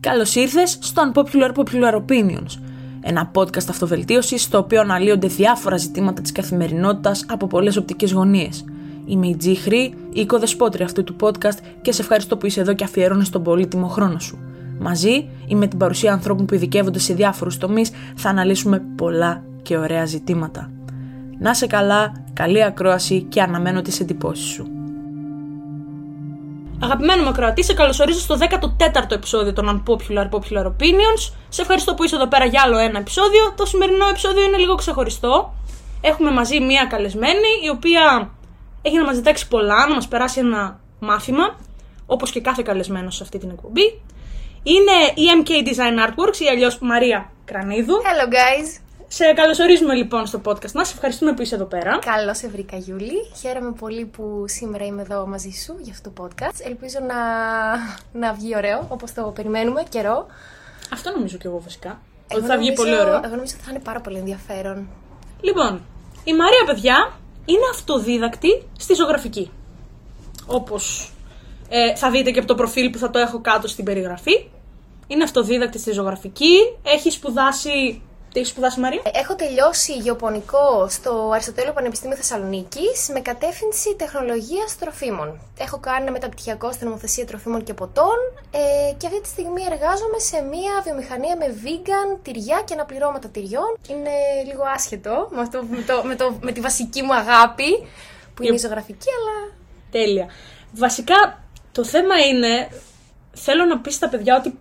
Καλώς ήρθες στο Unpopular Popular Opinions, ένα podcast αυτοβελτίωσης στο οποίο αναλύονται διάφορα ζητήματα της καθημερινότητας από πολλές οπτικές γωνίες. Είμαι η Τζι Χρή, η οικοδεσπότρια αυτού του podcast και σε ευχαριστώ που είσαι εδώ και αφιερώνεις τον πολύτιμο χρόνο σου. Μαζί ή με την παρουσία ανθρώπων που ειδικεύονται σε διάφορους τομείς θα αναλύσουμε πολλά και ωραία ζητήματα. Να σε καλά, καλή ακρόαση και αναμένω τις εντυπώσεις σου. Αγαπημένο μου ακροατή, σε καλωσορίζω στο 14ο επεισόδιο των Unpopular Popular Opinions. Σε ευχαριστώ που είσαι εδώ πέρα για άλλο ένα επεισόδιο. Το σημερινό επεισόδιο είναι λίγο ξεχωριστό. Έχουμε μαζί μία καλεσμένη, η οποία έχει να μας διδάξει πολλά, να μας περάσει ένα μάθημα, όπως και κάθε καλεσμένος σε αυτή την εκπομπή. Είναι η MK Design Artworks ή αλλιώς Μαρία Κρανίδου. Hello guys! Σε καλωσορίζουμε λοιπόν στο podcast μας. Ευχαριστούμε που είσαι εδώ πέρα. Καλώς σε βρήκα, Γιούλη. Χαίρομαι πολύ που σήμερα είμαι εδώ μαζί σου για αυτό το podcast. Ελπίζω να, να βγει ωραίο, όπως το περιμένουμε καιρό. Αυτό νομίζω και εγώ βασικά. ότι θα βγει πολύ ωραίο. Εγώ νομίζω ότι θα είναι πάρα πολύ ενδιαφέρον. Λοιπόν, η Μαρία, παιδιά, είναι αυτοδίδακτη στη ζωγραφική. Όπως ε, θα δείτε και από το προφίλ που θα το έχω κάτω στην περιγραφή. Είναι αυτοδίδακτη στη ζωγραφική. Έχει σπουδάσει τι έχει σπουδάσει, Μαρία. Ε, έχω τελειώσει γεωπονικό στο Αριστοτέλειο Πανεπιστήμιο Θεσσαλονίκης με κατεύθυνση τεχνολογίας τροφίμων. Έχω κάνει ένα μεταπτυχιακό στην νομοθεσία τροφίμων και ποτών ε, και αυτή τη στιγμή εργάζομαι σε μια βιομηχανία με vegan τυριά και αναπληρώματα τυριών. Είναι λίγο άσχετο με, αυτό, με, το, με, το, με τη βασική μου αγάπη που είναι η ζωγραφική, αλλά. Τέλεια. Βασικά το θέμα είναι. Θέλω να πεις στα παιδιά ότι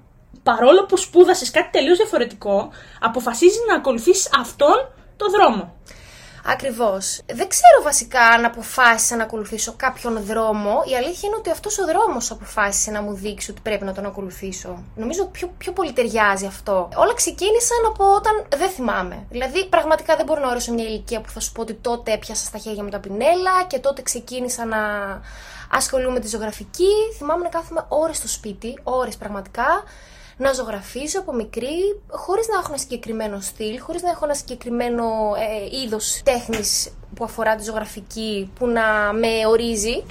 παρόλο που σπούδασες κάτι τελείως διαφορετικό, αποφασίζεις να ακολουθήσει αυτόν τον δρόμο. Ακριβώς. Δεν ξέρω βασικά αν αποφάσισα να ακολουθήσω κάποιον δρόμο. Η αλήθεια είναι ότι αυτός ο δρόμος αποφάσισε να μου δείξει ότι πρέπει να τον ακολουθήσω. Νομίζω πιο, πιο πολύ ταιριάζει αυτό. Όλα ξεκίνησαν από όταν δεν θυμάμαι. Δηλαδή, πραγματικά δεν μπορώ να ορίσω μια ηλικία που θα σου πω ότι τότε έπιασα στα χέρια μου τα πινέλα και τότε ξεκίνησα να ασχολούμαι με τη ζωγραφική. Θυμάμαι να κάθομαι ώρες στο σπίτι, ώρες πραγματικά να ζωγραφίζω από μικρή, χωρίς να έχω ένα συγκεκριμένο στυλ, χωρίς να έχω ένα συγκεκριμένο ε, είδος τέχνης που αφορά τη ζωγραφική, που να με ορίζει.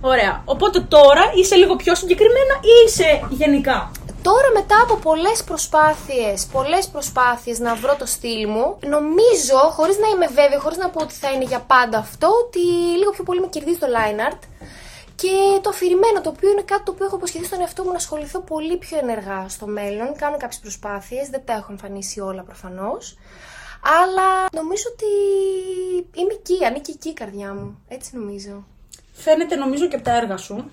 Ωραία. Οπότε τώρα είσαι λίγο πιο συγκεκριμένα ή είσαι γενικά; Τώρα μετά από πολλές προσπάθειες, πολλές προσπάθειες να βρω το στυλ μου, νομίζω, χωρίς να είμαι βέβαιο, χωρίς να πω ότι θα είναι για πάντα αυτό, ότι λίγο πιο πολύ με κερδίζει το line art. Και το αφηρημένο, το οποίο είναι κάτι το οποίο έχω αποσχεθεί στον εαυτό μου να ασχοληθώ πολύ πιο ενεργά στο μέλλον. Κάνω κάποιες προσπάθειες, δεν τα έχω εμφανίσει όλα προφανώς. Αλλά νομίζω ότι είμαι εκεί, ανήκει εκεί η καρδιά μου. Έτσι νομίζω. Φαίνεται νομίζω και από τα έργα σου.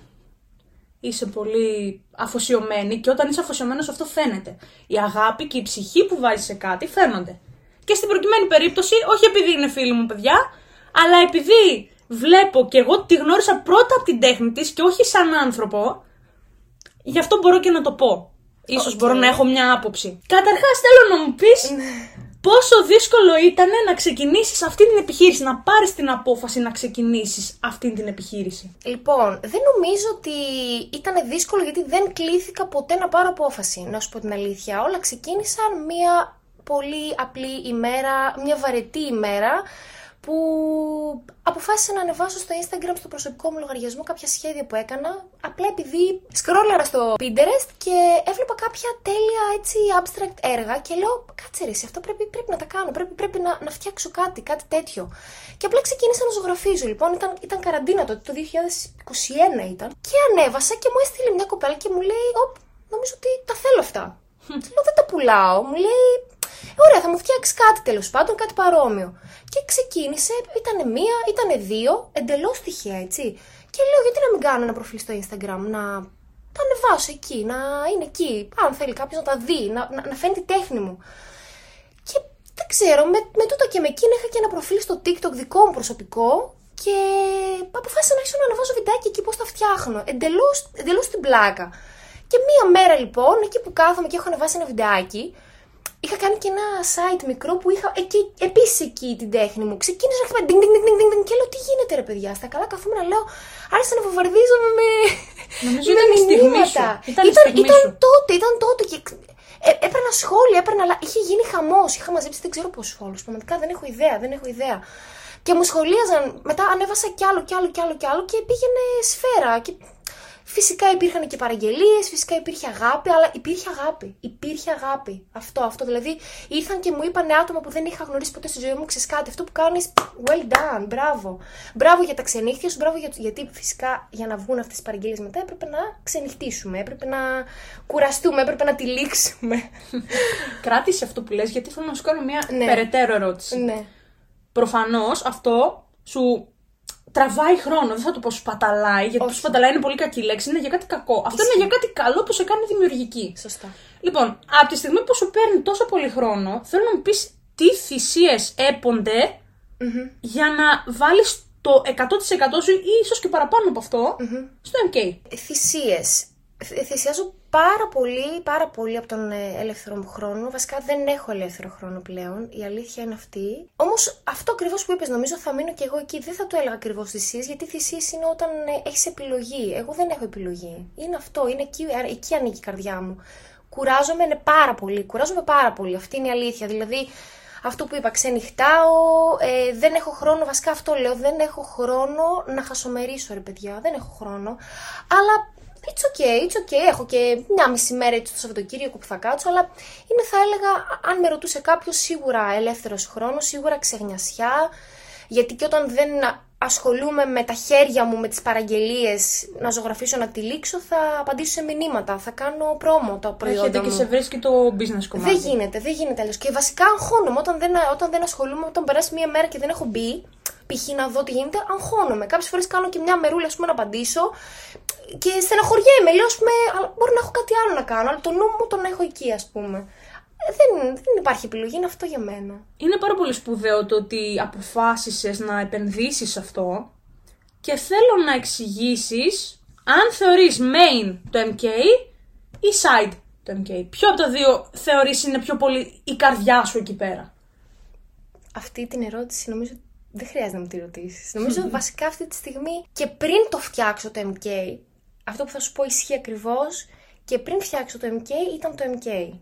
Είσαι πολύ αφοσιωμένη και όταν είσαι αφοσιωμένος αυτό φαίνεται. Η αγάπη και η ψυχή που βάζεις σε κάτι φαίνονται. Και στην προκειμένη περίπτωση, όχι επειδή είναι φίλη μου παιδιά, αλλά επειδή βλέπω και εγώ τη γνώρισα πρώτα από την τέχνη της και όχι σαν άνθρωπο, γι' αυτό μπορώ και να το πω. Ίσως μπορώ να έχω μια άποψη. Καταρχάς θέλω να μου πεις ναι. πόσο δύσκολο ήταν να ξεκινήσεις αυτή την επιχείρηση, να πάρεις την απόφαση να ξεκινήσεις αυτή την επιχείρηση. Λοιπόν, δεν νομίζω ότι ήταν δύσκολο γιατί δεν κλήθηκα ποτέ να πάρω απόφαση, να σου πω την αλήθεια. Όλα ξεκίνησαν μια πολύ απλή ημέρα, μια βαρετή ημέρα, που αποφάσισα να ανεβάσω στο Instagram στο προσωπικό μου λογαριασμό κάποια σχέδια που έκανα, απλά επειδή σκρόλαρα στο Pinterest και έβλεπα κάποια τέλεια έτσι abstract έργα και λέω κάτσε ρε, αυτό πρέπει, πρέπει να τα κάνω, πρέπει, πρέπει να, να φτιάξω κάτι, κάτι τέτοιο. Και απλά ξεκίνησα να ζωγραφίζω, λοιπόν, ήταν, ήταν καραντίνα τότε, το 2021 ήταν, και ανέβασα και μου έστειλε μια κοπέλα και μου λέει, οπ, νομίζω ότι τα θέλω αυτά. λέω δεν τα πουλάω, μου λέει Ωραία, θα μου φτιάξεις κάτι τέλος πάντων, κάτι παρόμοιο. Και ξεκίνησε, ήταν μία, ήταν δύο, εντελώς τυχαία, έτσι. Και λέω, γιατί να μην κάνω ένα προφίλ στο Instagram, να τα ανεβάσω εκεί, να είναι εκεί. Αν θέλει κάποιος να τα δει, να, να, να φαίνει τη τέχνη μου. Και δεν ξέρω, με, με τούτο και με εκείνα είχα και ένα προφίλ στο TikTok δικό μου προσωπικό και αποφάσισα να αρχίσω να ανεβάζω βιντεάκι εκεί πώς τα φτιάχνω. Εντελώς στην πλάκα. Και μία μέρα λοιπόν, εκεί που κάθομαι και έχω ανεβάσει ένα βιντεάκι, Είχα κάνει και ένα site μικρό που είχα εκεί, επίσης εκεί την τέχνη μου. Ξεκίνησα να χτυπάει ding, ding, ding, ding, ding, και λέω τι γίνεται ρε παιδιά. Στα καλά καθόμουν να λέω, άρχισα να βομβαρδίζομαι με. Νομίζω ήταν η στιγμή σου. Ήταν, ήταν, ήταν τότε, ήταν τότε. Και... Ε, έπαιρνα σχόλια, έπαιρνα. Είχε γίνει χαμός. Είχα μαζέψει δεν ξέρω πόσους φόλου. Πραγματικά δεν έχω ιδέα, δεν έχω ιδέα. Και μου σχολίαζαν. Μετά ανέβασα κι άλλο, κι άλλο, κι άλλο, κι άλλο και πήγαινε σφαίρα. Και Φυσικά υπήρχαν και παραγγελίες, φυσικά υπήρχε αγάπη, αλλά υπήρχε αγάπη. Υπήρχε αγάπη. Αυτό, αυτό. Δηλαδή ήρθαν και μου είπαν άτομα που δεν είχα γνωρίσει ποτέ στη ζωή μου, ξέρεις κάτι. Αυτό που κάνεις, well done, μπράβο. Μπράβο για τα ξενύχτια σου, μπράβο για... γιατί φυσικά για να βγουν αυτές τις παραγγελίες μετά έπρεπε να ξενυχτήσουμε, έπρεπε να κουραστούμε, έπρεπε να τυλίξουμε. Κράτησε αυτό που λες, γιατί θέλω να σου κάνω μια Ναι. περαιτέρω ερώτηση. ναι. Προφανώς αυτό σου τραβάει χρόνο. Δεν θα το πω σπαταλάει, γιατί το Όχι. σπαταλάει είναι πολύ κακή λέξη. Είναι για κάτι κακό. Αυτό είναι για κάτι καλό που σε κάνει δημιουργική. Σωστά. Λοιπόν, από τη στιγμή που σου παίρνει τόσο πολύ χρόνο, θέλω να μου πεις τι θυσίες έπονται για να βάλεις το 100% σου ή ίσως και παραπάνω από αυτό στο MK. Θυσίες. Θ- Θυσιάζω πάρα πολύ, πάρα πολύ από τον ε, ελεύθερο μου χρόνο. Βασικά δεν έχω ελεύθερο χρόνο πλέον. Η αλήθεια είναι αυτή. Όμως αυτό ακριβώς που είπες, νομίζω θα μείνω και εγώ εκεί. Δεν θα το έλεγα ακριβώς θυσίες, γιατί θυσίες είναι όταν ε, έχεις επιλογή. Εγώ δεν έχω επιλογή. Είναι αυτό, είναι εκεί, ε, εκεί ανήκει η καρδιά μου. Κουράζομαι είναι πάρα πολύ. Κουράζομαι πάρα πολύ. Αυτή είναι η αλήθεια. Δηλαδή, αυτό που είπα, ξενυχτάω, ε, δεν έχω χρόνο, βασικά αυτό λέω, δεν έχω χρόνο να χασομερίσω ρε παιδιά, δεν έχω χρόνο. Αλλά it's okay, it's okay, έχω και μια μισή μέρα έτσι το Σαββατοκύριακο που θα κάτσω, αλλά είναι θα έλεγα, αν με ρωτούσε κάποιος σίγουρα ελεύθερος χρόνος, σίγουρα ξεγνιασιά, γιατί και όταν δεν ασχολούμαι με τα χέρια μου, με τις παραγγελίες, να ζωγραφίσω, να τυλίξω, θα απαντήσω σε μηνύματα, θα κάνω πρόμο τα προϊόντα Έρχεται μου. και σε βρίσκει το business κομμάτι. Δεν γίνεται, δεν γίνεται αλλιώς. Και βασικά αγχώνομαι. Όταν δεν, όταν δεν ασχολούμαι, όταν περάσει μία μέρα και δεν έχω μπει, π.χ. να δω τι γίνεται, αγχώνομαι. Κάποιες φορές κάνω και μια μερούλα, ας πούμε, να απαντήσω και στεναχωριέμαι. Λέω, ας πούμε, «Αλλά μπορεί να έχω κάτι άλλο να κάνω, αλλά το νου μου τον έχω εκεί, ας πούμε. Ε, Δεν, δεν υπάρχει επιλογή, είναι αυτό για μένα. Είναι πάρα πολύ σπουδαίο το ότι αποφάσισες να επενδύσεις σε αυτό και θέλω να εξηγήσεις αν θεωρείς main το MK ή side το MK. Ποιο από τα δύο θεωρείς είναι πιο πολύ η καρδιά σου εκεί πέρα; Αυτή την ερώτηση νομίζω δεν χρειάζεται να μου τη ρωτήσεις. Νομίζω βασικά αυτή τη στιγμή και πριν το φτιάξω το MK, αυτό που θα σου πω ισχύει ακριβώς και πριν φτιάξω το MK ήταν το MK.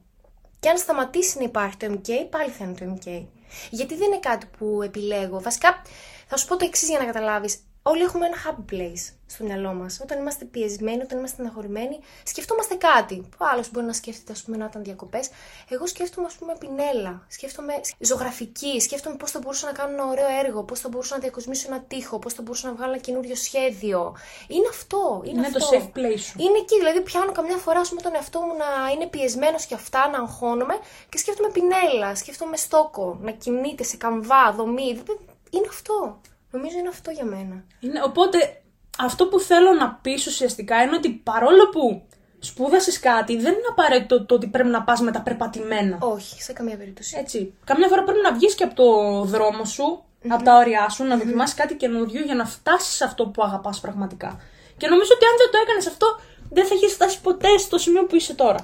Και αν σταματήσει να υπάρχει το MK, πάλι θα είναι το MK. Γιατί δεν είναι κάτι που επιλέγω. Βασικά, θα σου πω το εξής για να καταλάβεις. Όλοι έχουμε ένα happy place στο μυαλό μας. Όταν είμαστε πιεσμένοι, όταν είμαστε στεναχωρημένοι, σκεφτόμαστε κάτι. Ο άλλος μπορεί να σκέφτεται, ας πούμε, να ήταν διακοπές. Εγώ σκέφτομαι, ας πούμε, πινέλα. Σκέφτομαι ζωγραφική. Σκέφτομαι πώς θα μπορούσα να κάνω ένα ωραίο έργο. Πώς θα μπορούσα να διακοσμήσω ένα τείχο. Πώς θα μπορούσα να βγάλω ένα καινούριο σχέδιο. Είναι αυτό. Είναι, Είναι αυτό. το safe place σου. Είναι εκεί. Δηλαδή, πιάνω καμιά φορά ας πούμε, τον εαυτό μου να είναι πιεσμένος και αυτά, να αγχώνομαι και σκέφτομαι πινέλα. Σκέφτομαι στόκο. Να κινείται σε καμβά, δομή. Είναι αυτό. Νομίζω είναι αυτό για μένα. Είναι, οπότε αυτό που θέλω να πεις ουσιαστικά είναι ότι παρόλο που σπούδασες κάτι δεν είναι απαραίτητο το ότι πρέπει να πας με τα περπατημένα. Όχι, σε καμία περίπτωση. Έτσι. Καμιά φορά πρέπει να βγεις και από το δρόμο σου, από τα όρια σου, να δοκιμάσεις κάτι καινούριο για να φτάσεις σε αυτό που αγαπάς πραγματικά. Και νομίζω ότι αν δεν το έκανες αυτό, δεν θα έχεις φτάσει ποτέ στο σημείο που είσαι τώρα.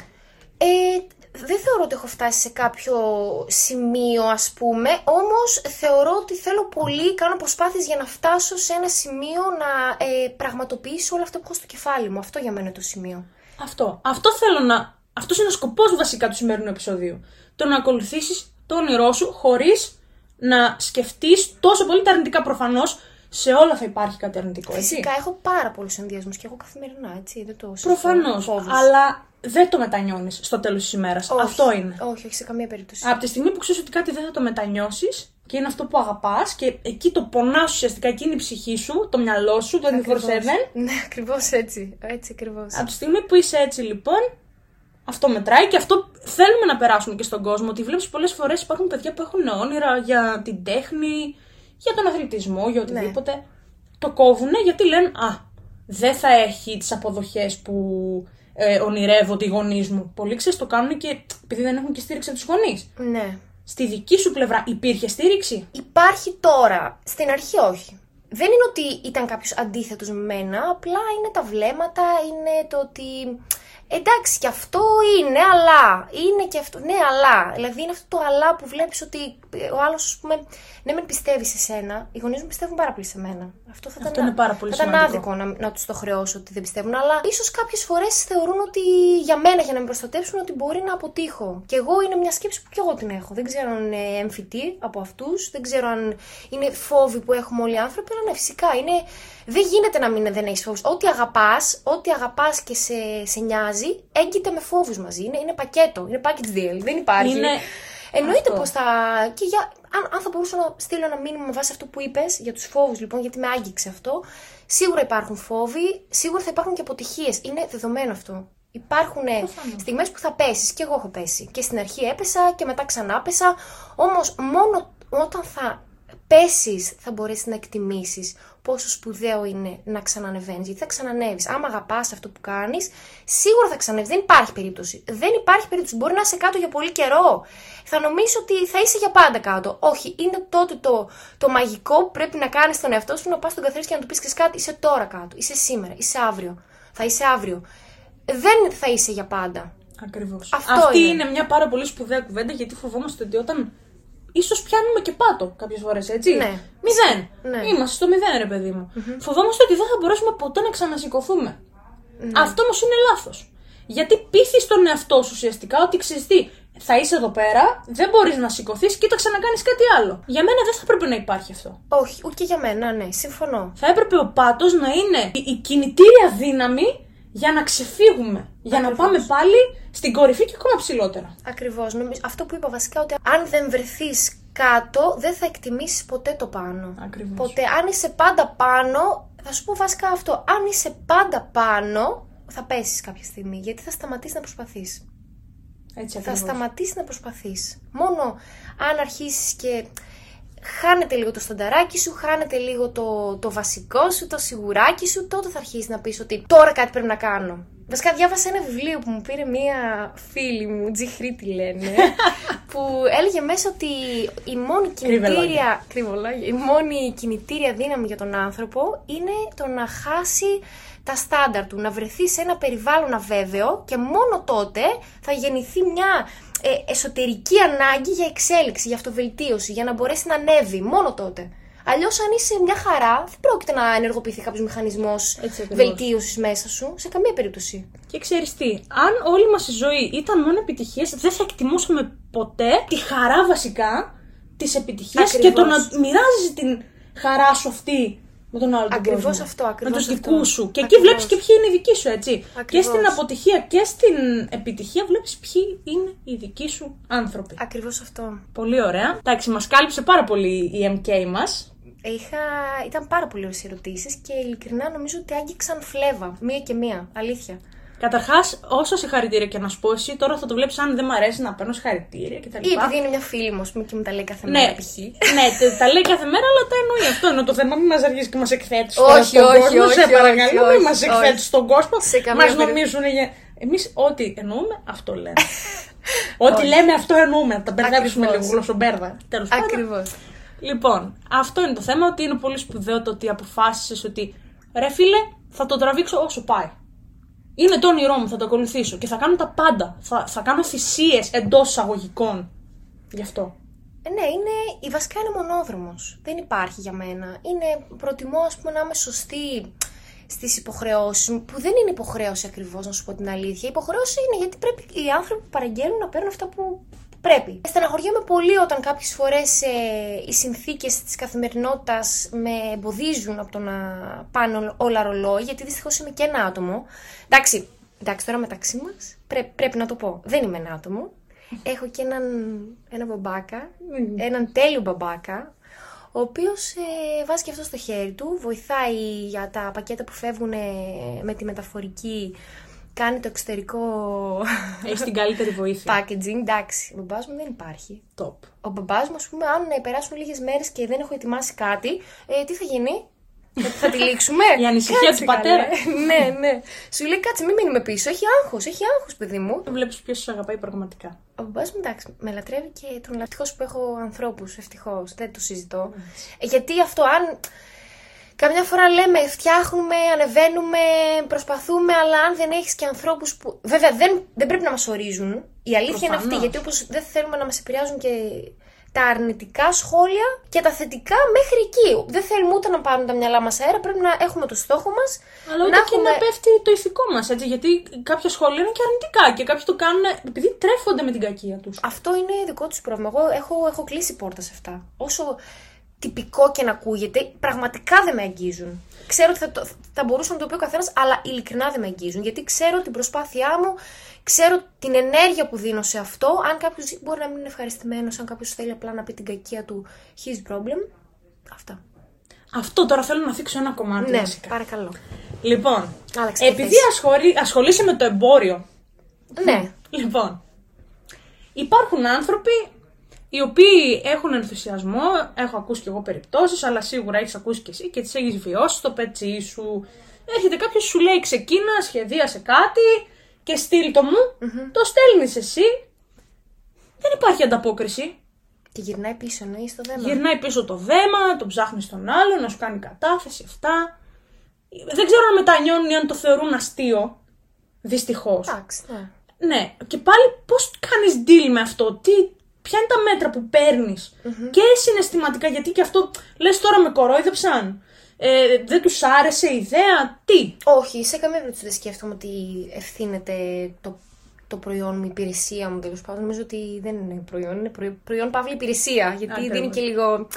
Ε, δεν θεωρώ ότι έχω φτάσει σε κάποιο σημείο, ας πούμε, όμως θεωρώ ότι θέλω πολύ, κάνω προσπάθειες για να φτάσω σε ένα σημείο να ε, πραγματοποιήσω όλα αυτά που έχω στο κεφάλι μου. Αυτό για μένα είναι το σημείο. Αυτό. Αυτό θέλω να. Αυτός είναι ο σκοπός βασικά του σημερινού επεισοδίου. Το να ακολουθήσεις το όνειρό σου χωρίς να σκεφτείς τόσο πολύ τα αρνητικά προφανώς. Σε όλα θα υπάρχει κάτι αρνητικό, έτσι. Φυσικά έχω πάρα πολλούς ενδιασμούς και εγώ καθημερινά, έτσι. Δεν το συζητώ. Προφανώς. Φόβους. Αλλά δεν το μετανιώνεις στο τέλος της ημέρας. Όχι, Αυτό είναι. Όχι, όχι, σε καμία περίπτωση. Από τη στιγμή που ξέρεις ότι κάτι δεν θα το μετανιώσεις και είναι αυτό που αγαπάς και εκεί το πονάς ουσιαστικά, εκεί είναι η ψυχή σου, το μυαλό σου, το 24-7. Ναι, ακριβώς έτσι. Έτσι ακριβώς. Από τη στιγμή που είσαι έτσι λοιπόν, αυτό μετράει και αυτό θέλουμε να περάσουμε και στον κόσμο. Ότι βλέπεις πολλές φορές υπάρχουν παιδιά που έχουν όνειρα για την τέχνη, για τον αθλητισμό, για οτιδήποτε. Το κόβουνε γιατί λένε Α, δεν θα έχει τις αποδοχές που ε, ονειρεύονται οι γονείς μου. Πολλοί ξέρεις το κάνουν και επειδή δεν έχουν και στήριξη από τους γονείς. Ναι. Στη δική σου πλευρά υπήρχε στήριξη; Υπάρχει τώρα. Στην αρχή όχι. Δεν είναι ότι ήταν κάποιος αντίθετος με μένα, απλά είναι τα βλέμματα, είναι το ότι. Εντάξει, και αυτό είναι, αλλά. Είναι και αυτό. Ναι, αλλά. Δηλαδή είναι αυτό το αλλά που βλέπεις ότι ο άλλος, ας πούμε, ναι, μεν πιστεύεις σε σένα, οι γονείς μου πιστεύουν πάρα πολύ σε μένα. Αυτό θα Αυτό ήταν, είναι πάρα πολύ θα ήταν σημαντικό. άδικο να, να τους το χρεώσω ότι δεν πιστεύουν. Αλλά ίσως κάποιες φορές θεωρούν ότι για μένα, για να με προστατεύσουν, ότι μπορεί να αποτύχω. Και εγώ είναι μια σκέψη που κι εγώ την έχω. Δεν ξέρω αν είναι εμφυτή από αυτούς, δεν ξέρω αν είναι φόβοι που έχουμε όλοι οι άνθρωποι, αλλά ναι, φυσικά είναι. Δεν γίνεται να μην δεν έχεις φόβους. Ό,τι αγαπάς, ό,τι αγαπάς και σε, σε νοιάζει, έγκυται με φόβους μαζί. Είναι, είναι πακέτο, είναι package deal. Δεν υπάρχει. Είναι Εννοείται αυτό. πως θα. Και για... αν, αν θα μπορούσα να στείλω ένα μήνυμα με βάση αυτό που είπες για τους φόβους, λοιπόν, γιατί με άγγιξε αυτό. Σίγουρα υπάρχουν φόβοι, σίγουρα θα υπάρχουν και αποτυχίες. Είναι δεδομένο αυτό. Υπάρχουν Προφανώς. στιγμές που θα πέσεις. Και εγώ έχω πέσει. Και στην αρχή έπεσα και μετά ξανά πέσα. Όμως, μόνο όταν θα πέσεις, θα μπορέσει να εκτιμήσεις πόσο σπουδαίο είναι να ξανανεβαίνεις. Γιατί θα ξανανεύει. Άμα αγαπάς αυτό που κάνεις, σίγουρα θα ξανανεύει. Δεν υπάρχει περίπτωση. Δεν υπάρχει περίπτωση. Μπορεί να είσαι κάτω για πολύ καιρό. Θα νομίζει ότι θα είσαι για πάντα κάτω. Όχι, είναι τότε το, το μαγικό που πρέπει να κάνεις στον εαυτό σου να πας στον καθρέφτη και να του πεις κάτι. Είσαι τώρα κάτω. Είσαι σήμερα. Είσαι αύριο. Θα είσαι αύριο. Δεν θα είσαι για πάντα. Ακριβώς. Αυτό Αυτή είναι. είναι. μια πάρα πολύ σπουδαία κουβέντα γιατί φοβόμαστε ότι όταν. ίσως πιάνουμε και πάτο κάποιες φορές, έτσι. Ναι. Μηδέν. Ναι. Είμαστε στο μηδέν, ρε παιδί μου. Φοβόμαστε ότι δεν θα μπορέσουμε ποτέ να ξανασηκωθούμε. Ναι. Αυτό όμως είναι λάθος. Γιατί πείθεις τον εαυτό σου ουσιαστικά ότι ξέρεις τι, θα είσαι εδώ πέρα, δεν μπορείς να σηκωθείς και θα ξανακάνει κάτι άλλο. Για μένα δεν θα έπρεπε να υπάρχει αυτό. Όχι, ούτε και για μένα, ναι, συμφωνώ. Θα έπρεπε ο πάτος να είναι η, η κινητήρια δύναμη για να ξεφύγουμε. Για να Ακριβώς. πάμε πάλι στην κορυφή και ακόμα ψηλότερα. Ακριβώς. Αυτό που είπα βασικά ότι αν δεν βρεθείς κάτω, δεν θα εκτιμήσεις ποτέ το πάνω. Ακριβώς. Ποτέ. Αν είσαι πάντα πάνω, θα σου πω βασικά αυτό. Αν είσαι πάντα πάνω, θα πέσεις κάποια στιγμή. Γιατί θα σταματήσεις να προσπαθείς. Έτσι Θα ακριβώς. σταματήσεις να προσπαθείς. Μόνο αν αρχίσεις και χάνεται λίγο το στανταράκι σου, χάνεται λίγο το, το βασικό σου, το σιγουράκι σου, τότε θα αρχίσεις να πεις ότι τώρα κάτι πρέπει να κάνω. Βασικά διάβασα ένα βιβλίο που μου πήρε μία φίλη μου, Τζι Χρήτη λένε, που έλεγε μέσα ότι η μόνη κινητήρια, λόγια. κρύβολόγια, η μόνη κινητήρια δύναμη για τον άνθρωπο είναι το να χάσει τα στάνταρ του, να βρεθεί σε ένα περιβάλλον αβέβαιο και μόνο τότε θα γεννηθεί μια ε, εσωτερική ανάγκη για εξέλιξη, για αυτοβελτίωση, για να μπορέσει να ανέβει. Μόνο τότε. Αλλιώς, αν είσαι μια χαρά, δεν πρόκειται να ενεργοποιηθεί κάποιος μηχανισμός Έτσι ακριβώς. βελτίωσης μέσα σου, σε καμία περίπτωση. Και ξέρεις τι, αν όλη μας η ζωή ήταν μόνο επιτυχίες, δεν θα εκτιμούσαμε ποτέ τη χαρά βασικά τη επιτυχία και Ακριβώς. το να μοιράζει την χαρά σου αυτή με τον άλλο τον Ακριβώς κόσμο. αυτό, ακριβώς Με τους αυτό. δικούς σου. Και εκεί Ακριβώς. βλέπεις και ποιοι είναι οι δικοί σου, έτσι. Και Ακριβώς. στην αποτυχία και στην επιτυχία βλέπεις ποιοι είναι οι δικοί σου άνθρωποι. Ακριβώς αυτό. Πολύ ωραία. Εντάξει, μας κάλυψε πάρα πολύ η MK μας. Είχα... Ήταν πάρα πολύ ωραίε ερωτήσεις και ειλικρινά νομίζω ότι άγγιξαν φλέβα. Μία και μία. Αλήθεια. Καταρχάς, όσα συγχαρητήρια και να σου πω, εσύ τώρα θα το βλέπεις αν δεν μ' αρέσει να παίρνω συγχαρητήρια κτλ. Ή επειδή είναι μια φίλη μου, ας πούμε, και μου τα λέει κάθε Ναι, μέρα π.χ. ναι, τε- τα λέει κάθε μέρα, αλλά τα εννοεί. Αυτό είναι το θέμα. Μην μας αρχίσει και μας εκθέτεις Όχι, στον όχι, κόσμο. όχι, σε όχι, παρακαλώ, όχι, μην μας όχι. εκθέτεις στον κόσμο. Σε καμία Μας περίπτωση. νομίζουν για. Εμείς ό,τι εννοούμε, αυτό λέμε. ό,τι λέμε, αυτό εννοούμε. Τα μπερδέψουμε Ακριβώς. λίγο γλωσσομπέρδα. Τέλος πάντων. Ακριβώς. Λοιπόν, αυτό είναι το θέμα, ότι είναι πολύ σπουδαίο το ότι αποφάσισες ότι ρε φίλε, θα το τραβήξω όσο πάει. Είναι το όνειρό μου, θα το ακολουθήσω και θα κάνω τα πάντα. Θα, θα κάνω θυσίες εντός εισαγωγικών. Γι' αυτό. Ε, ναι, είναι, η βασικά είναι μονόδρομος. Δεν υπάρχει για μένα. Είναι, προτιμώ ας πούμε να είμαι σωστή στις υποχρεώσεις μου, που δεν είναι υποχρέωση ακριβώς να σου πω την αλήθεια. Η υποχρέωση είναι γιατί πρέπει οι άνθρωποι που παραγγέλνουν να παίρνουν αυτά που πρέπει. Στεναχωριέμαι πολύ όταν κάποιες φορές ε, οι συνθήκες της καθημερινότητας με εμποδίζουν από το να πάνε ό- όλα ρολόι, γιατί δυστυχώς είμαι και ένα άτομο. Εντάξει, εντάξει τώρα μεταξύ μας πρέ- πρέπει να το πω. Δεν είμαι ένα άτομο. Έχω και έναν, έναν μπαμπάκα, έναν τέλειο μπαμπάκα, ο οποίος ε, βάζει και αυτό στο χέρι του, βοηθάει για τα πακέτα που φεύγουν ε, με τη μεταφορική, κάνει το εξωτερικό Έχεις την καλύτερη βοήθεια. packaging. Εντάξει, ο μπαμπάς μου δεν υπάρχει. Top. Ο μπαμπάς μου, ας πούμε, αν ε, περάσουν λίγες μέρες και δεν έχω ετοιμάσει κάτι, ε, τι θα γίνει, θα, θα τη λήξουμε; Η ανησυχία Κάτσε, του πατέρα. καλέ. ναι, ναι. Σου λέει κάτσε, μην μείνουμε πίσω. Έχει άγχος, έχει άγχος, παιδί μου. Βλέπεις ποιος σε αγαπάει πραγματικά. Ο μπαμπάς μου εντάξει, με λατρεύει και τον λατρεύει. Ευτυχώς που έχω ανθρώπους, ευτυχώς, δεν το συζητώ. Ε, Γιατί αυτό, αν καμιά φορά λέμε φτιάχνουμε, ανεβαίνουμε, προσπαθούμε, αλλά αν δεν έχεις και ανθρώπους που. Βέβαια δεν, δεν πρέπει να μας ορίζουν. Η αλήθεια είναι αυτή, Προφανώς. γιατί όπως δεν θέλουμε να μας επηρεάζουν και τα αρνητικά σχόλια και τα θετικά μέχρι εκεί. Δεν θέλουμε ούτε να πάρουν τα μυαλά μας αέρα, πρέπει να έχουμε το στόχο μας. Αλλά ούτε και να πέφτει το ηθικό μας, έτσι. Γιατί κάποια σχόλια είναι και αρνητικά και κάποιοι το κάνουν επειδή τρέφονται με την κακία τους. Αυτό είναι δικό τους πρόβλημα. Εγώ έχω, έχω κλείσει πόρτα σε αυτά. Όσο τυπικό και να ακούγεται, πραγματικά δεν με αγγίζουν. Ξέρω ότι θα, το, θα μπορούσε να το πει ο καθένας, αλλά ειλικρινά δεν με αγγίζουν. Γιατί ξέρω την προσπάθειά μου, ξέρω την ενέργεια που δίνω σε αυτό. Αν κάποιος μπορεί να μην είναι ευχαριστημένος, αν κάποιος θέλει απλά να πει την κακία του, his problem. Αυτά. Αυτό τώρα θέλω να θίξω ένα κομμάτι. Ναι, βασικά. παρακαλώ. Λοιπόν, Άλλαξε επειδή θέση. ασχολεί, ασχολείσαι με το εμπόριο, Ναι. Λοιπόν, υπάρχουν άνθρωποι οι οποίοι έχουν ενθουσιασμό, έχω ακούσει και εγώ περιπτώσεις, αλλά σίγουρα έχεις ακούσει και εσύ και τις έχεις βιώσει στο πετσί σου. Έρχεται κάποιος σου λέει ξεκίνα, σχεδίασε κάτι και στείλ το μου, το στέλνεις εσύ, δεν υπάρχει ανταπόκριση. Και γυρνάει πίσω, εννοείς το δέμα. Γυρνάει πίσω το δέμα, τον ψάχνεις τον άλλο, να σου κάνει κατάθεση, αυτά. Δεν ξέρω αν μετανιώνουν ή αν το θεωρούν αστείο. Δυστυχώς. Εντάξει, ναι. Ναι, και πάλι πώς κάνεις deal με αυτό, τι, ποια είναι τα μέτρα που παίρνεις και συναισθηματικά, γιατί και αυτό λες τώρα με κορόιδεψαν. Ε, δεν τους άρεσε η ιδέα, τι; Όχι, σε καμία περίπτωση δεν σκέφτομαι ότι ευθύνεται το, το προϊόν μου, η υπηρεσία μου τέλος πάντων. Νομίζω ότι δεν είναι προϊόν, είναι προϊόν, προϊόν παύλη υπηρεσία. Γιατί Ακριβώς. δίνει και λίγο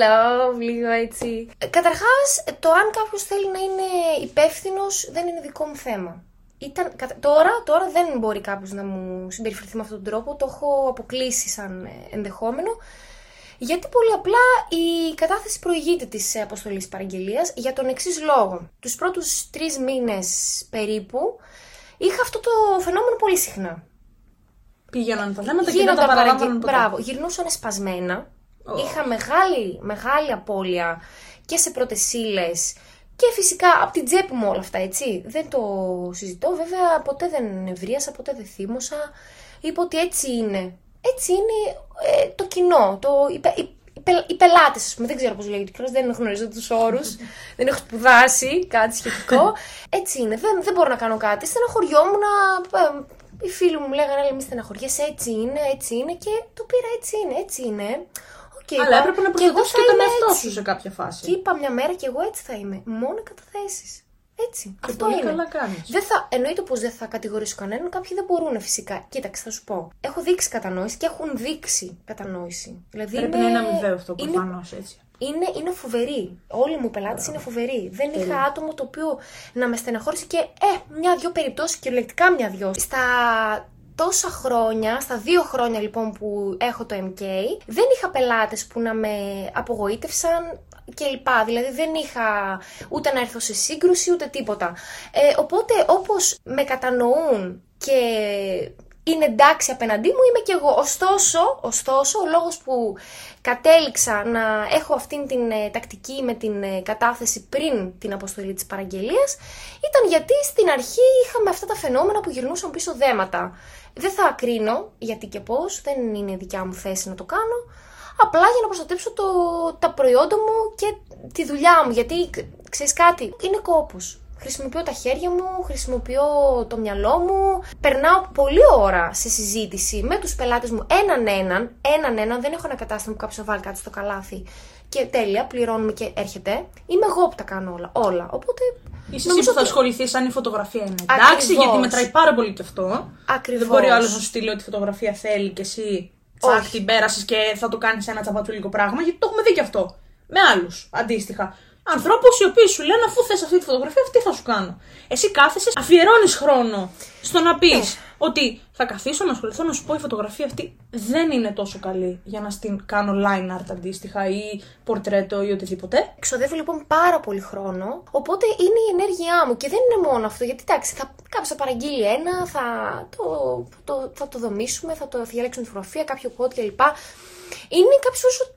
love, λίγο έτσι. Καταρχάς, το αν κάποιος θέλει να είναι υπεύθυνος δεν είναι δικό μου θέμα. Ήταν, κατα- τώρα, τώρα δεν μπορεί κάποιος να μου συμπεριφερθεί με αυτόν τον τρόπο. Το έχω αποκλείσει σαν ε, ενδεχόμενο. Γιατί πολύ απλά η κατάθεση προηγείται της αποστολής παραγγελίας για τον εξής λόγο. Τους πρώτους τρεις μήνες περίπου είχα αυτό το φαινόμενο πολύ συχνά. Πήγαιναν τα θέματα και δεν Γίνονταν τα παραγγε- παραλάβαναν ποτέ. Μπράβο, γυρνούσαν σπασμένα. Είχα μεγάλη, μεγάλη απώλεια και σε πρώτες ύλες και φυσικά από την τσέπη μου όλα αυτά, έτσι. Δεν το συζητώ. Βέβαια, ποτέ δεν ευρίασα, ποτέ δεν θύμωσα. Είπα ότι έτσι είναι. Έτσι είναι ε, το κοινό, το, οι, πε- οι, οι, πελ- οι πελάτες, ας πούμε. Δεν ξέρω πώς λέγεται κιόλας, δεν γνωρίζω τους όρους. δεν έχω σπουδάσει κάτι σχετικό. Έτσι είναι. Δεν, δεν μπορώ να κάνω κάτι. Στεναχωριόμουν. ε, οι φίλοι μου λέγανε, «Έλα, μη στεναχωριέσαι, έτσι είναι, έτσι είναι. Και το πήρα, έτσι είναι, έτσι είναι. Οκ, Αλλά είπα, έπρεπε να και εγώ προστατεύσει θα και τον είμαι εαυτό έτσι. σου σε κάποια φάση. Και είπα μια μέρα και εγώ έτσι θα είμαι. Μόνο καταθέσεις. Έτσι. Αυτό πολύ είναι. καλά κάνεις. Δεν θα, εννοείται πως δεν θα κατηγορήσω κανέναν. Κάποιοι δεν μπορούν φυσικά. Κοίταξε, θα σου πω. Έχω δείξει κατανόηση και έχουν δείξει κατανόηση. Δηλαδή Πρέπει είναι, να είναι αμοιβαίο αυτό είναι, προφανώς έτσι. είναι, είναι φοβερή. Όλοι μου οι πελάτες είναι φοβεροί. Δεν είχα άτομο το οποίο να με στεναχώρησε και ε, μια-δυο περιπτώσεις, κυριολεκτικά μια-δυο. Στα τόσα χρόνια, στα δύο χρόνια λοιπόν που έχω το MK, δεν είχα πελάτες που να με απογοήτευσαν και λοιπά. Δηλαδή δεν είχα ούτε να έρθω σε σύγκρουση ούτε τίποτα. Ε, οπότε όπως με κατανοούν και είναι εντάξει απέναντί μου, είμαι κι εγώ. Ωστόσο, ωστόσο, ο λόγος που κατέληξα να έχω αυτήν την ε, τακτική με την ε, κατάθεση πριν την αποστολή της παραγγελίας ήταν γιατί στην αρχή είχαμε αυτά τα φαινόμενα που γυρνούσαν πίσω δέματα. Δεν θα κρίνω γιατί και πώς, δεν είναι δικιά μου θέση να το κάνω. Απλά για να προστατέψω το, τα προϊόντα μου και τη δουλειά μου. Γιατί, ξέρεις κάτι, είναι κόπος. Χρησιμοποιώ τα χέρια μου, χρησιμοποιώ το μυαλό μου. Περνάω πολλή ώρα σε συζήτηση με τους πελάτες μου έναν έναν. Έναν έναν, δεν έχω ένα κατάστημα που κάποιος θα βάλει κάτι στο καλάθι. Και τέλεια, πληρώνουμε και έρχεται. Είμαι εγώ που τα κάνω όλα. όλα. Οπότε Είσαι εσύ νομίζω που θα ότι- ασχοληθεί αν η φωτογραφία είναι εντάξει, Ακριβώς. γιατί μετράει πάρα πολύ και αυτό. Ακριβώς. Δεν μπορεί ο άλλος να σου στείλει ό,τι φωτογραφία θέλει και εσύ τσακ την πέρασες και θα το κάνεις ένα τσαπατσούλικο πράγμα, γιατί το έχουμε δει και αυτό. Με άλλους αντίστοιχα. Ανθρώπους οι οποίοι σου λένε αφού θες αυτή τη φωτογραφία, αυτή θα σου κάνω. Εσύ κάθεσαι, αφιερώνεις χρόνο στο να πεις Ναι. ότι θα καθίσω να ασχοληθώ να σου πω η φωτογραφία αυτή δεν είναι τόσο καλή για να στην κάνω line art αντίστοιχα ή πορτρέτο ή οτιδήποτε. Εξοδεύω λοιπόν πάρα πολύ χρόνο, οπότε είναι η ενέργειά μου και δεν είναι μόνο αυτό. Γιατί εντάξει, θα, κάποιος θα παραγγείλει ένα, θα το, το, θα το δομήσουμε, θα το θα διαλέξουμε τη φωτογραφία, κάποιο quote κλπ. Είναι κάποιος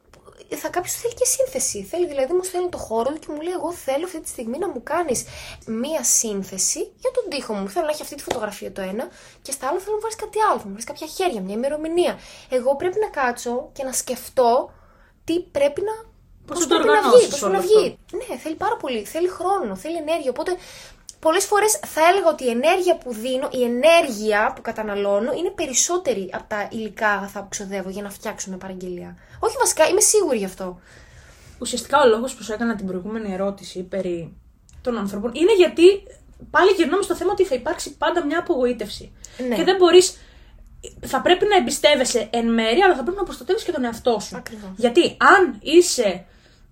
θα κάποιος θέλει και σύνθεση. Θέλει δηλαδή, μου στέλνει το χώρο του και μου λέει: Εγώ θέλω αυτή τη στιγμή να μου κάνεις μία σύνθεση για τον τοίχο μου. Θέλω να έχει αυτή τη φωτογραφία το ένα και στα άλλο θέλω να μου βάλεις κάτι άλλο. Θα μου βάλεις κάποια χέρια, μια ημερομηνία. Εγώ πρέπει να κάτσω και να σκεφτώ τι πρέπει να. Πώς πώς θα το πρέπει να οργανώσεις βγει, πώς όλο πρέπει να βγει. Ναι, θέλει πάρα πολύ. Θέλει χρόνο, θέλει ενέργεια. Οπότε πολλές φορές θα έλεγα ότι η ενέργεια που δίνω, η ενέργεια που καταναλώνω είναι περισσότερη από τα υλικά αγαθά που ξοδεύω για να φτιάξω μια παραγγελία. Όχι βασικά, είμαι σίγουρη γι' αυτό. Ουσιαστικά ο λόγος που σου έκανα την προηγούμενη ερώτηση περί των ανθρώπων είναι γιατί πάλι γυρνάμε στο θέμα ότι θα υπάρξει πάντα μια απογοήτευση. Ναι. Και δεν μπορείς. Θα πρέπει να εμπιστεύεσαι εν μέρει, αλλά θα πρέπει να προστατεύεις και τον εαυτό σου. Ακριβώς. Γιατί αν είσαι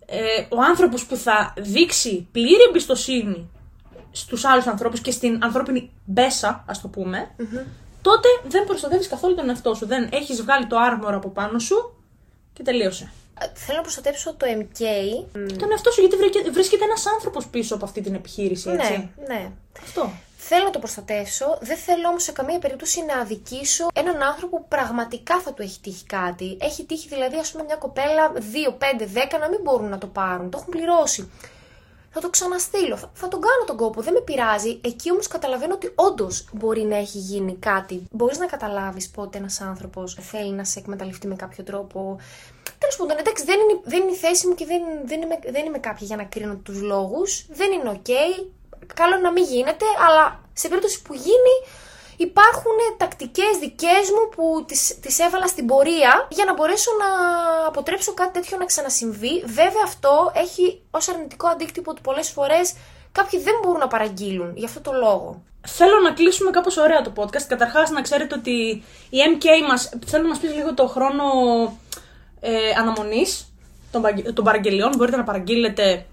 ε, ο άνθρωπος που θα δείξει πλήρη εμπιστοσύνη στους άλλους ανθρώπους και στην ανθρώπινη μπέσα, ας το πουμε τότε δεν προστατεύεις καθόλου τον εαυτό σου. Δεν έχεις βγάλει το άρμορο από πάνω σου και τελείωσε. Ε, Θέλω να προστατεύσω το MK. Τον εαυτό σου, γιατί βρήκε- βρίσκεται ένας άνθρωπος πίσω από αυτή την επιχείρηση, έτσι. Ναι, ναι. Αυτό. Θέλω να το προστατεύσω. Δεν θέλω όμως σε καμία περίπτωση να αδικήσω έναν άνθρωπο που πραγματικά θα του έχει τύχει κάτι. Έχει τύχει δηλαδή, ας πούμε, μια κοπέλα 2, 5, 10 να μην μπορούν να το πάρουν. Το έχουν πληρώσει. Θα το ξαναστείλω. Θα, θα τον κάνω τον κόπο. Δεν με πειράζει. Εκεί όμως καταλαβαίνω ότι όντως μπορεί να έχει γίνει κάτι. Μπορείς να καταλάβεις πότε ένας άνθρωπος θέλει να σε εκμεταλλευτεί με κάποιο τρόπο. Τέλος πάντων, εντάξει, δεν είναι, δεν είναι η θέση μου και δεν, δεν, είμαι, δεν είμαι κάποια για να κρίνω τους λόγους. Δεν είναι οκ. Καλό είναι να μην γίνεται, αλλά σε περίπτωση που γίνει, υπάρχουν τακτικές δικές μου που τις, τις έβαλα στην πορεία για να μπορέσω να αποτρέψω κάτι τέτοιο να ξανασυμβεί. Βέβαια αυτό έχει ως αρνητικό αντίκτυπο ότι πολλές φορές κάποιοι δεν μπορούν να παραγγείλουν για αυτό το λόγο. Θέλω να κλείσουμε κάπως ωραία το podcast. Καταρχάς να ξέρετε ότι η MK μας, θέλω να μας πεις λίγο το χρόνο ε, αναμονής των, παγγε- των παραγγελιών. Μπορείτε να παραγγείλετε,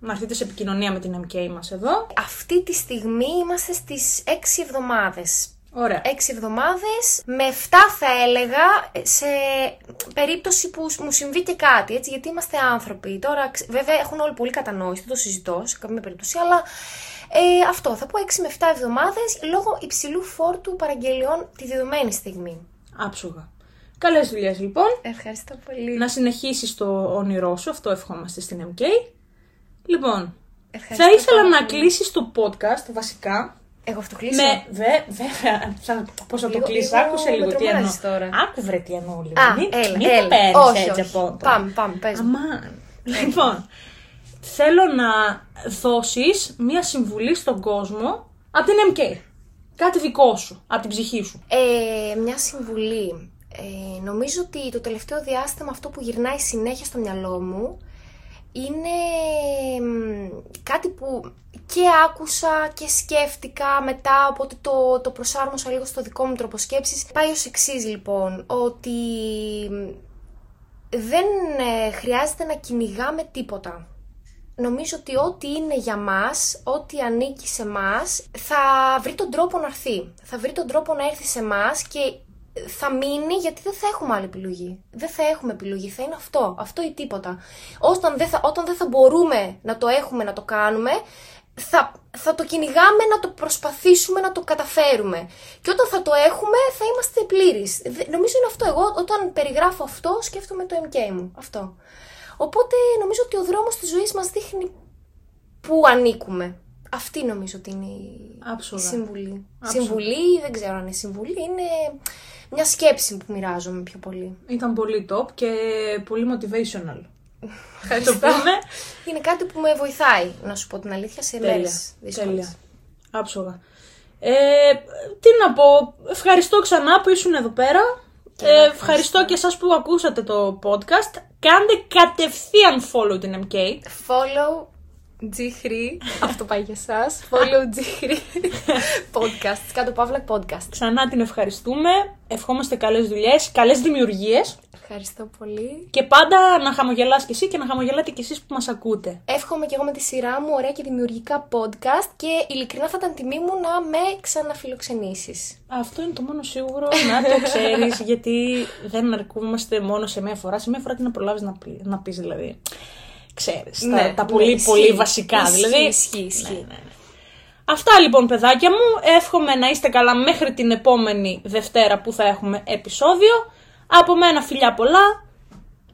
να έρθετε σε επικοινωνία με την MK μας εδώ. Αυτή τη στιγμή είμαστε στις 6 εβδομάδες. Ωραία. 6 εβδομάδες, με 7 θα έλεγα, σε περίπτωση που μου συμβεί και κάτι, έτσι, γιατί είμαστε άνθρωποι. Τώρα, ξ- βέβαια, έχουν όλοι πολύ κατανόηση, δεν το συζητώ σε καμία περίπτωση, αλλά ε, αυτό, θα πω 6 με 7 εβδομάδες, λόγω υψηλού φόρτου παραγγελιών τη δεδομένη στιγμή. Άψογα. Καλές δουλειές λοιπόν. Ευχαριστώ πολύ. Να συνεχίσεις το όνειρό σου, αυτό ευχόμαστε στην MK. Λοιπόν, Ευχαριστώ θα ήθελα πάρα να πολύ. κλείσεις το podcast βασικά Εγώ αυτό κλείσω. με. Βε, βέβαια, θα, πώς θα το Λίγο- κλείσει, λίγο άκουσε με λίγο τι εννοώ. τρομάζεις τώρα. Άκου βρε τι εννοώ λίγο. Α, μην, έλα, μην έλα. το παίρνεις Όχι, έτσι όχι. από το. Πάμε, πάμε, πες μου. Αμάν. λοιπόν, θέλω να δώσεις μία συμβουλή στον κόσμο από την MK. Κάτι δικό σου, από την ψυχή σου. Ε, μια συμβουλή. Ε, νομίζω ότι το τελευταίο διάστημα αυτό που γυρνάει συνέχεια στο μυαλό μου είναι μ, κάτι που και άκουσα και σκέφτηκα μετά, οπότε το, το προσάρμοσα λίγο στο δικό μου τρόπο σκέψης. Πάει ως εξής λοιπόν, ότι μ, δεν ε, χρειάζεται να κυνηγάμε τίποτα. Νομίζω ότι ό,τι είναι για μας, ό,τι ανήκει σε μας, θα βρει τον τρόπο να έρθει. Θα βρει τον τρόπο να έρθει σε μας και θα μείνει γιατί δεν θα έχουμε άλλη επιλογή. Δεν θα έχουμε επιλογή, θα είναι αυτό, αυτό ή τίποτα. Όταν δεν θα, όταν δεν θα μπορούμε να το έχουμε, να το κάνουμε, θα, θα το κυνηγάμε να το προσπαθήσουμε να το καταφέρουμε. Και όταν θα το έχουμε, θα είμαστε πλήρεις. Δε- Νομίζω είναι αυτό. Εγώ όταν περιγράφω αυτό, σκέφτομαι το MK μου. Αυτό. Οπότε νομίζω ότι ο δρόμος της ζωής μας δείχνει πού ανήκουμε. Αυτή νομίζω ότι είναι η Άψογα. η συμβουλή. Άψογα. Συμβουλή, δεν ξέρω αν είναι συμβουλή, είναι μια σκέψη που μοιράζομαι πιο πολύ. Ήταν πολύ top και πολύ motivational. Θα το πούμε. Είναι κάτι που με βοηθάει, να σου πω την αλήθεια, σε Τέλεια. μέρες δύσκολες. Τέλεια. Άψογα. Ε, τι να πω, ευχαριστώ ξανά που ήσουν εδώ πέρα. Και Ε, εγώ ευχαριστώ. ευχαριστώ. και εσάς που ακούσατε το podcast. Κάντε κατευθείαν follow την MK. Follow G3, αυτό πάει για εσάς. Follow G3 podcast, κάτω παύλα podcast. Ξανά την ευχαριστούμε. Ευχόμαστε καλές δουλειές, καλές δημιουργίες. Ευχαριστώ πολύ. Και πάντα να χαμογελάς και εσύ και να χαμογελάτε και εσείς που μας ακούτε. Εύχομαι και εγώ με τη σειρά μου ωραία και δημιουργικά podcast και ειλικρινά θα ήταν τιμή μου να με ξαναφιλοξενήσεις. Αυτό είναι το μόνο σίγουρο να το ξέρεις γιατί δεν αρκούμαστε μόνο σε μία φορά. Σε μία φορά τι να προλάβεις να, πει, να πεις δηλαδή. Ξέρεις, τα, Ναι, τα ναι, πολύ ισχύει. πολύ βασικά. Ισχύει, δηλαδή. ισχύει, ισχύει. Ναι, ναι, ναι. Αυτά λοιπόν παιδάκια μου. Εύχομαι να είστε καλά μέχρι την επόμενη Δευτέρα που θα έχουμε επεισόδιο. Από μένα φιλιά πολλά.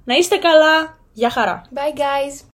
Να είστε καλά. Γεια χαρά. Bye guys!